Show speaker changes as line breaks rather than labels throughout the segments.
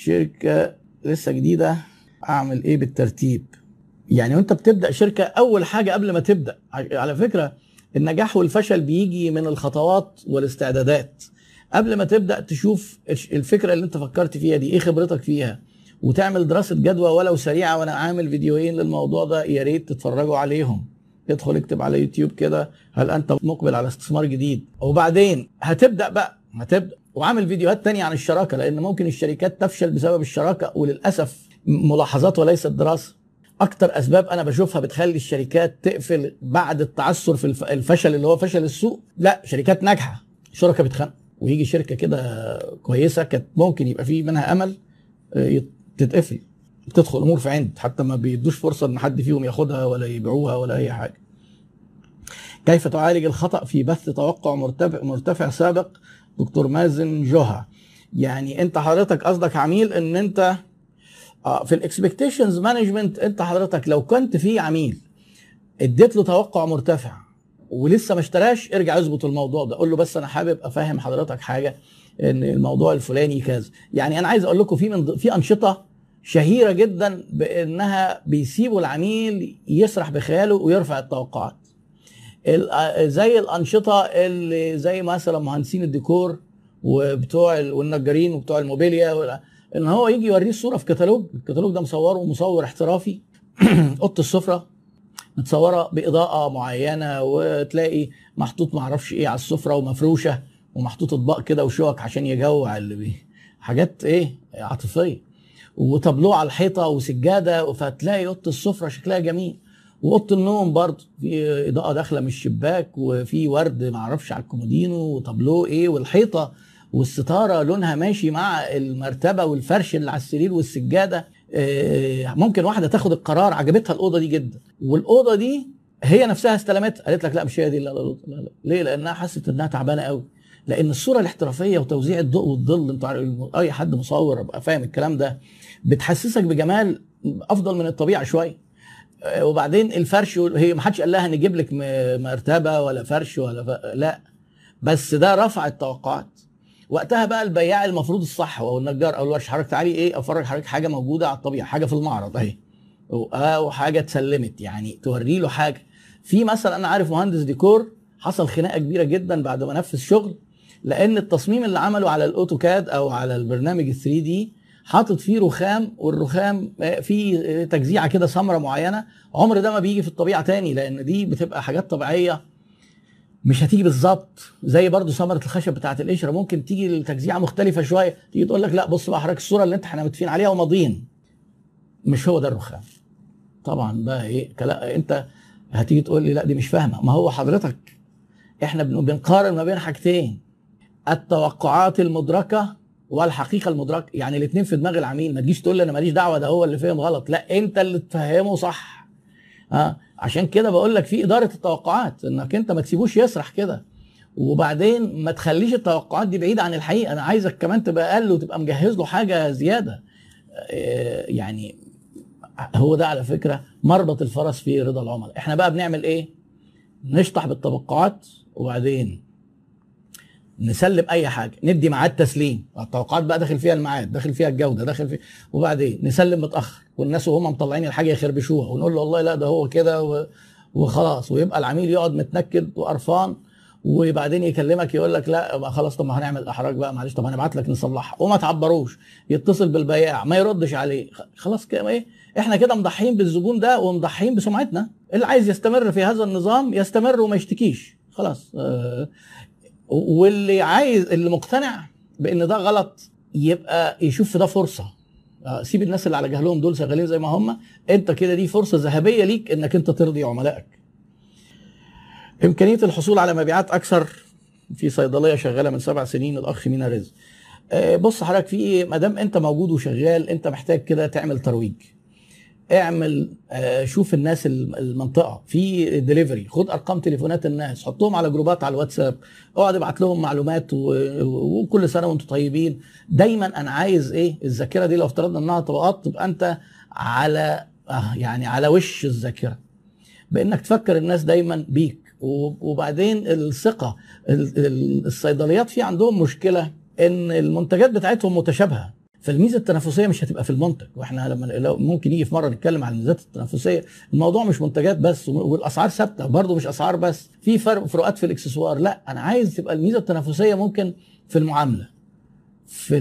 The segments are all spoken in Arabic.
شركة لسه جديدة أعمل إيه بالترتيب؟ يعني وأنت بتبدأ شركة أول حاجة قبل ما تبدأ على فكرة النجاح والفشل بيجي من الخطوات والاستعدادات. قبل ما تبدأ تشوف الفكرة اللي أنت فكرت فيها دي إيه خبرتك فيها؟ وتعمل دراسة جدوى ولو سريعة وأنا عامل فيديوهين للموضوع ده يا ريت تتفرجوا عليهم. ادخل اكتب على يوتيوب كده هل أنت مقبل على استثمار جديد؟ وبعدين هتبدأ بقى هتبدا وعامل فيديوهات تانية عن الشراكة لأن ممكن الشركات تفشل بسبب الشراكة وللأسف ملاحظات وليست دراسة. أكتر أسباب أنا بشوفها بتخلي الشركات تقفل بعد التعثر في الفشل اللي هو فشل السوق. لا شركات ناجحة شركة بتخنق ويجي شركة كده كويسة كانت ممكن يبقى في منها أمل تتقفل تدخل أمور في عند حتى ما بيدوش فرصة إن حد فيهم ياخدها ولا يبيعوها ولا أي حاجة. كيف تعالج الخطأ في بث توقع مرتفع مرتفع سابق دكتور مازن جوها؟ يعني انت حضرتك قصدك عميل ان انت في ال expectations management انت حضرتك لو كنت في عميل اديت له توقع مرتفع ولسه ما اشتراش ارجع اظبط الموضوع ده. قول له بس أنا حابب افهم حضرتك حاجة ان الموضوع الفلاني كذا. يعني أنا عايز أقول لكم في من في أنشطة شهيرة جدا بانها بيسيبوا العميل يسرح بخياله ويرفع التوقعات. زي الأنشطة اللي زي مثلا مهندسين الديكور وبتوع والنجارين وبتوع الموبيليا إن هو يجي يوريه الصورة في كتالوج. الكتالوج ده مصوره مصور احترافي. أوضة السفرة متصورة بإضاءة معينة وتلاقي محطوط معرفش إيه على السفرة ومفروشة ومحطوط أطباق كده وشوك عشان يجوع اللي بيه حاجات إيه؟ عاطفية. وتابلوه على الحيطة وسجادة فتلاقي أوضة السفرة شكلها جميل. وأوضة النوم برضه في إضاءة داخلة من الشباك وفي ورد معرفش على الكومودينو وتابلوه إيه والحيطة والستارة لونها ماشي مع المرتبة والفرش اللي على السرير والسجادة. ممكن واحدة تاخد القرار عجبتها الأوضة دي جدا. والأوضة دي هي نفسها استلمتها قالت لك لا مش هي دي لا لا, لا, لا. ليه؟ لأنها حست إنها تعبانة قوي. لأن الصورة الاحترافية وتوزيع الضوء والظل أنت أي حد مصور أبقى فاهم الكلام ده بتحسسك بجمال أفضل من الطبيعة شوية. وبعدين الفرش هي ما حدش قال لها نجيب لك مرتبة ولا فرش ولا ف... لا. بس ده رفع التوقعات. وقتها بقى البياع المفروض الصح أو النجار أو الورش حضرتك تعالي إيه أفرج حضرتك حاجة موجودة على الطبيعة حاجة في المعرض أهي. أو حاجة اتسلمت يعني توري له حاجة. في مثلا أنا عارف مهندس ديكور حصل خناقة كبيرة جدا بعد ما نفذ شغل لأن التصميم اللي عمله على الأوتوكاد أو على البرنامج ال 3 دي حاطط فيه رخام والرخام فيه تجزيعة كده سمرة معينة عمر ده ما بيجي في الطبيعة تاني لأن دي بتبقى حاجات طبيعية مش هتيجي بالظبط زي برضو ثمره الخشب بتاعة القشرة ممكن تيجي التجزيعه مختلفة شوية تيجي تقول لك لا بص بقى حضرتك الصورة اللي انت إحنا متفقين عليها وماضيين. مش هو ده الرخام. طبعا بقى إيه كلا انت هتيجي تقول لي لا دي مش فاهمة. ما هو حضرتك إحنا بنقارن ما بين حاجتين التوقعات المدركة والحقيقة المدركه يعني الاثنين في دماغ العميل ما تجيش تقول لي أنا ماليش دعوة ده هو اللي فهم غلط. لا أنت اللي تفهمه صح. آه عشان كده بقول لك في إدارة التوقعات إنك أنت ما تسيبوش يسرح كده. وبعدين ما تخليش التوقعات دي بعيدة عن الحقيقة. أنا عايزك كمان تبقى أقل وتبقى مجهز له حاجة زيادة. آه يعني هو ده على فكرة مربط الفرس في رضا العملاء. إحنا بقى بنعمل إيه؟ نشطح بالتوقعات وبعدين نسلم أي حاجة ندي ميعاد تسليم. التوقعات بقى داخل فيها الميعاد داخل فيها الجودة داخل فيها وبعدين نسلم متأخر. والناس وهم مطلعين الحاجة يخربشوها ونقول له والله لا ده هو كده. وخلاص. ويبقى العميل يقعد متنكد وقرفان وبعدين يكلمك يقول لك لا بقى خلاص طب ما هنعمل إحراج بقى معلش طب هنبعت لك نصلحها. وما تعبروش يتصل بالبياع ما يردش عليه. خلاص كده إيه؟ إحنا كده مضحيين بالزبون ده ومضحيين بسمعتنا. اللي عايز يستمر في هذا النظام يستمر وما يشتكيش. خلاص آه واللي عايز اللي مقتنع بإن ده غلط يبقى يشوف في ده فرصة. سيب الناس اللي على جهلهم دول شغالين زي ما هم. أنت كده دي فرصة ذهبية ليك إنك أنت ترضي عملائك. إمكانية الحصول على مبيعات أكثر في صيدلية شغالة من سبع سنين الأخ مينا رزق بص حضرتك في ما دام أنت موجود وشغال أنت محتاج كده تعمل ترويج. اعمل شوف الناس المنطقة. في دليفري خد أرقام تليفونات الناس. حطهم على جروبات على الواتساب. اقعد ابعت لهم معلومات وكل سنة وأنتم طيبين. دايما أنا عايز إيه؟ الذاكرة دي لو افترضنا إنها طبقات تبقى أنت على يعني على وش الذاكرة. بإنك تفكر الناس دايما بيك. وبعدين الثقة. الصيدليات في عندهم مشكلة إن المنتجات بتاعتهم متشابهة. فالميزة التنافسية مش هتبقى في المنتج وإحنا لما ممكن يجي في مرة نتكلم عن الميزات التنافسية الموضوع مش منتجات بس والأسعار ثابتة برضه مش أسعار بس في فرق فروقات في الإكسسوار. لا أنا عايز تبقى الميزة التنافسية ممكن في المعاملة في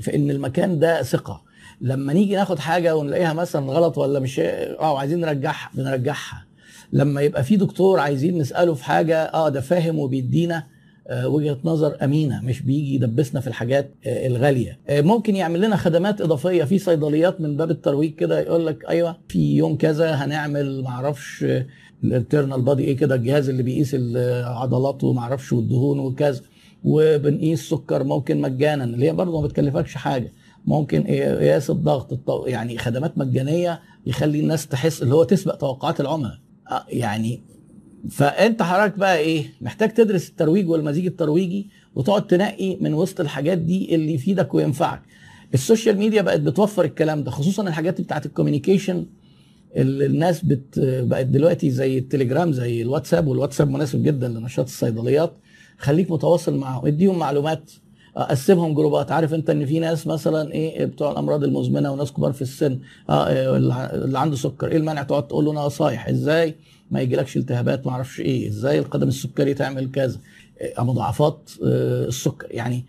في إن المكان ده ثقة. لما نيجي ناخد حاجة ونلاقيها مثلا غلط ولا مش آه عايزين نرجعها بنرجعها. لما يبقى في دكتور عايزين نسأله في حاجة آه ده فاهم وبيدينا وجهة نظر أمينة مش بيجي يدبسنا في الحاجات آه، الغالية. آه، ممكن يعمل لنا خدمات إضافية في صيدليات من باب الترويج كده يقول لك أيوه في يوم كذا هنعمل معرفش ال internal body إيه كده الجهاز اللي بيقيس العضلات ومعرفش والدهون وكذا وبنقيس سكر ممكن مجانا اللي هي برضه ما بتكلفكش حاجة. ممكن قياس الضغط يعني خدمات مجانية يخلي الناس تحس اللي هو تسبق توقعات العملاء. يعني فأنت حضرتك بقى إيه محتاج تدرس الترويج والمزيج الترويجي وتقعد تنقي من وسط الحاجات دي اللي يفيدك وينفعك. ال social media بقت بتوفر الكلام ده خصوصا الحاجات بتاعت ال communication. الناس بت بقت دلوقتي زي التليجرام زي الواتساب والواتساب مناسب جدا لنشاط الصيدليات. خليك متواصل معاهم اديهم معلومات قسمهم جروبات. عارف أنت إن في ناس مثلا إيه بتوع الأمراض المزمنة وناس كبار في السن آه اللي عنده سكر. إيه المانع تقعد تقول له نصايح إزاي؟ ما يجيلكش التهابات ما أعرفش إيه إزاي القدم السكري تعمل كذا؟ آه، مضاعفات آه، السكر يعني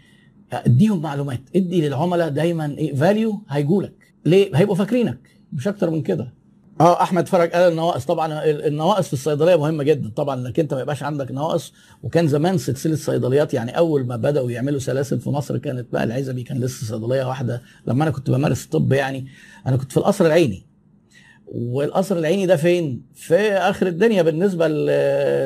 اديهم معلومات ادي للعملاء دايما إيه value هيجولك. ليه؟ هيبقوا فاكرينك مش أكتر من كده. آه أحمد فرج قال النواقص طبعا النواقص في الصيدلية مهمة جدا طبعا إنك أنت ما يبقاش عندك نواقص. وكان زمان سلسلة صيدليات يعني أول ما بدأوا يعملوا سلاسل في مصر كانت بقى العزبي كان لسه صيدلية واحدة. لما أنا كنت بمارس الطب يعني أنا كنت في القصر العيني. والقصر العيني ده فين؟ في آخر الدنيا بالنسبة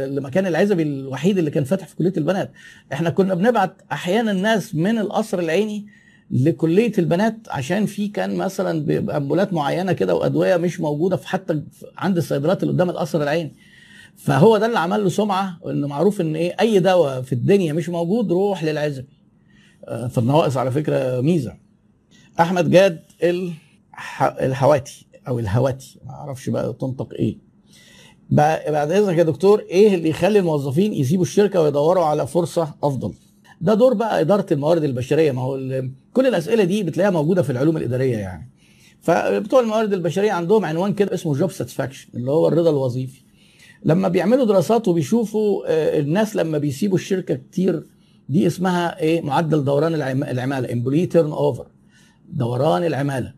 لمكان العزبي الوحيد اللي كان فاتح في كلية البنات. إحنا كنا بنبعت أحيانا الناس من القصر العيني لكلية البنات عشان في كان مثلا بيبقى أمبولات معينة كده وأدوية مش موجودة في حتى عند الصيدليات اللي قدام القصر العيني. فهو ده اللي عمل له سمعة إنه معروف إن إيه أي دواء في الدنيا مش موجود روح للعزبي. آه، فالنواقص على فكرة ميزة. أحمد جاد الحواتي أو الهواتي ما أعرفش بقى تنطق إيه. بعد إذنك يا دكتور إيه اللي يخلي الموظفين يسيبوا الشركة ويدوروا على فرصة أفضل؟ ده دور بقى إدارة الموارد البشرية. ما هو كل الأسئلة دي بتلاقيها موجودة في العلوم الإدارية يعني. فبتوع الموارد البشرية عندهم عنوان كده اسمه job satisfaction اللي هو الرضا الوظيفي. لما بيعملوا دراسات وبيشوفوا آه، الناس لما بيسيبوا الشركة كتير دي اسمها إيه؟ معدل دوران العمالة employee turnover دوران العمالة.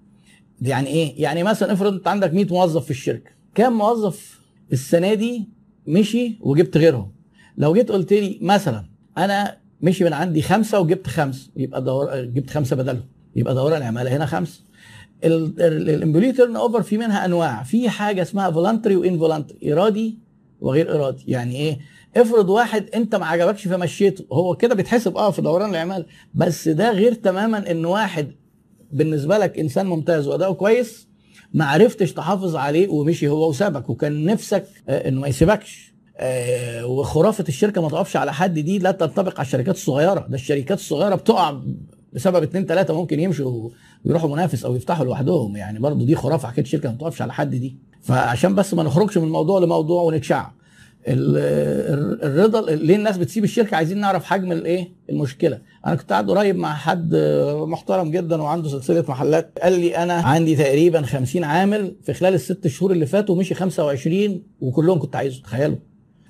يعني إيه؟ يعني مثلا افرض أنت عندك 100 موظف في الشركة، كام موظف السنة دي مشي وجبت غيرهم؟ لو جيت قلت لي مثلا أنا مشي من عندي خمسة وجبت خمسه يبقى دور جبت خمسة بدلهم يبقى دوران العمالة هنا خمسه. ال employee turnover في منها أنواع، في حاجة اسمها voluntary و involuntary إرادي وغير إرادي، يعني إيه؟ افرض واحد أنت ما عجبكش فمشيته هو كده بيتحسب آه في دوران العمالة بس ده غير تماما إن واحد بالنسبة لك إنسان ممتاز وأداؤه كويس ما عرفتش تحافظ عليه ومشي هو وسابك وكان نفسك آه، إنه ما يسيبكش. آه، وخرافة الشركة ما تقفش على حد دي لا تنطبق على الشركات الصغيرة. ده الشركات الصغيرة بتقع بسبب اتنين تلاتة ممكن يمشوا ويروحوا منافس أو يفتحوا لوحدهم. يعني برضو دي خرافة حكاية الشركة ما تقفش على حد دي. فعشان بس ما نخرجش من موضوع لموضوع ونتشعب. الرضا ليه الناس بتسيب الشركة؟ عايزين نعرف حجم الايه المشكلة. أنا كنت قاعد قريب مع حد محترم جدا وعنده سلسلة محلات. قال لي أنا عندي تقريبا 50 عامل في خلال الست شهور اللي فاتوا مشي 25 وكلهم كنت عايزه تخيلوا.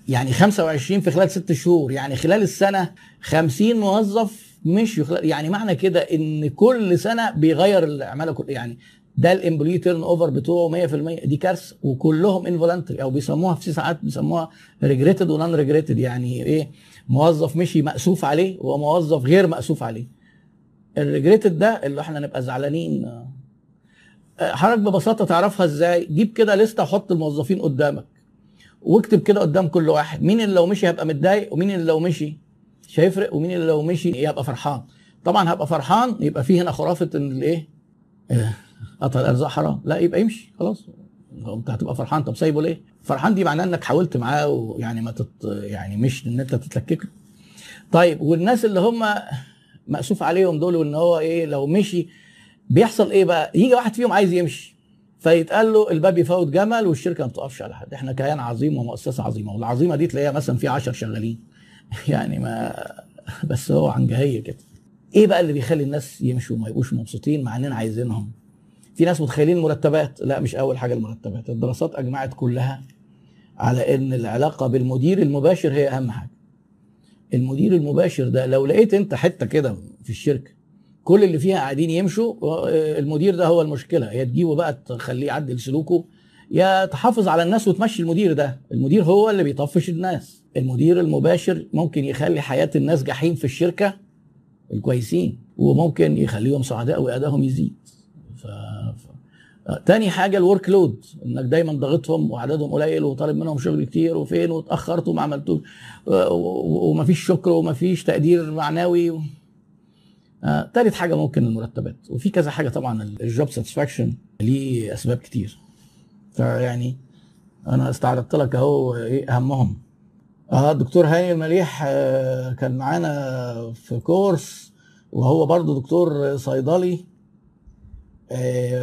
يعني 25 في خلال ست شهور يعني خلال السنة 50 موظف مش يعني معنى كده إن كل سنة بيغير العماله يعني ده ال employee turnover بتوعه 100% دي كارثة. وكلهم involuntary أو بيسموها في ساعات بيسموها regretted و non-regretted يعني إيه؟ موظف مشي مأسوف عليه وموظف غير مأسوف عليه. ال regretted ده اللي إحنا نبقى زعلانين. آه، حضرتك ببساطة تعرفها إزاي؟ جيب كده لستة وحط الموظفين قدامك. واكتب كده قدام كل واحد. مين اللي لو مشي هيبقى متضايق ومين اللي لو مشي مش هيفرق ومين اللي لو مشي يبقى فرحان. طبعا هبقى فرحان يبقى في هنا خرافة إن الإيه؟ آه، قطع الارزاق حرام لا يبقى يمشي خلاص انت هتبقى فرحان طب سايبه ليه؟ فرحان دي معناه إنك حاولت معاه ويعني ما تت يعني مش إن أنت تتلكك له. طيب والناس اللي هم مأسوف عليهم دول وإن هو إيه لو مشي بيحصل إيه بقى؟ يجي واحد فيهم عايز يمشي فيتقال له الباب يفوت جمل والشركة ما بتقفش على حد، إحنا كيان عظيم ومؤسسة عظيمة والعظيمة دي تلاقيها مثلا في 10 شغالين يعني ما بس هو عنجهيه كده. إيه بقى اللي بيخلي الناس يمشوا وما يبقوش مبسوطين مع إننا عايزينهم في ناس متخيلين مرتبات لا مش أول حاجة المرتبات الدراسات أجمعت كلها على إن العلاقة بالمدير المباشر هي أهم حاجة. المدير المباشر ده لو لقيت أنت حتة كده في الشركة كل اللي فيها قاعدين يمشوا المدير ده هو المشكلة. يا تجيبه بقى تخليه يعدل سلوكه يا تحافظ على الناس وتمشي المدير ده. المدير هو اللي بيطفش الناس. المدير المباشر ممكن يخلي حياة الناس جحيم في الشركة الكويسين وممكن يخليهم سعداء وأدائهم يزيد. تاني حاجة الورك لود إنك دايما ضاغطهم وعددهم قليل وطالب منهم شغل كتير وفين واتأخرت وما عملتوش ومفيش شكر ومفيش تقدير معنوي. و... آه، تالت حاجة ممكن المرتبات وفي كذا حاجة طبعا ال job satisfaction ليه أسباب كتير. فيعني أنا استعرضت لك أهو إيه أهمهم. آه الدكتور هاني المليح آه كان معانا في course وهو برضه دكتور صيدلي.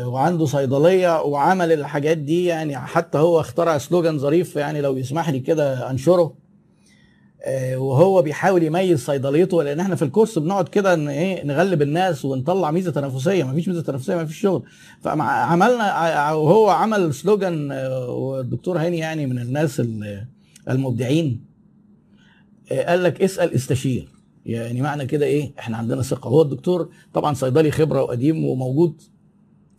وعنده صيدلية وعمل الحاجات دي يعني حتى هو اخترع slogan ظريف يعني لو يسمح لي كده أنشره. آه وهو بيحاول يميز صيدليته لأن إحنا في الكورس بنقعد كده إن إيه نغلب الناس ونطلع ميزة تنافسية. ما فيش ميزة تنافسية ما فيش شغل فعملنا وهو عمل سلوجان والدكتور هاني يعني من الناس المبدعين. قال لك اسأل استشير. يعني معنى كده إيه إحنا عندنا ثقة. هو الدكتور طبعا صيدلي خبرة وقديم وموجود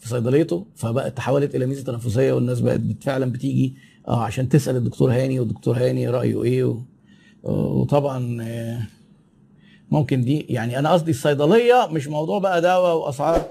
في صيدليته فبقت تحولت إلى ميزة تنافسيه والناس بقت فعلا بتيجي آه عشان تسأل الدكتور هاني والدكتور هاني رأيه إيه و... وطبعا ممكن دي يعني أنا قصدي الصيدلية مش موضوع بقى دواء وأسعار.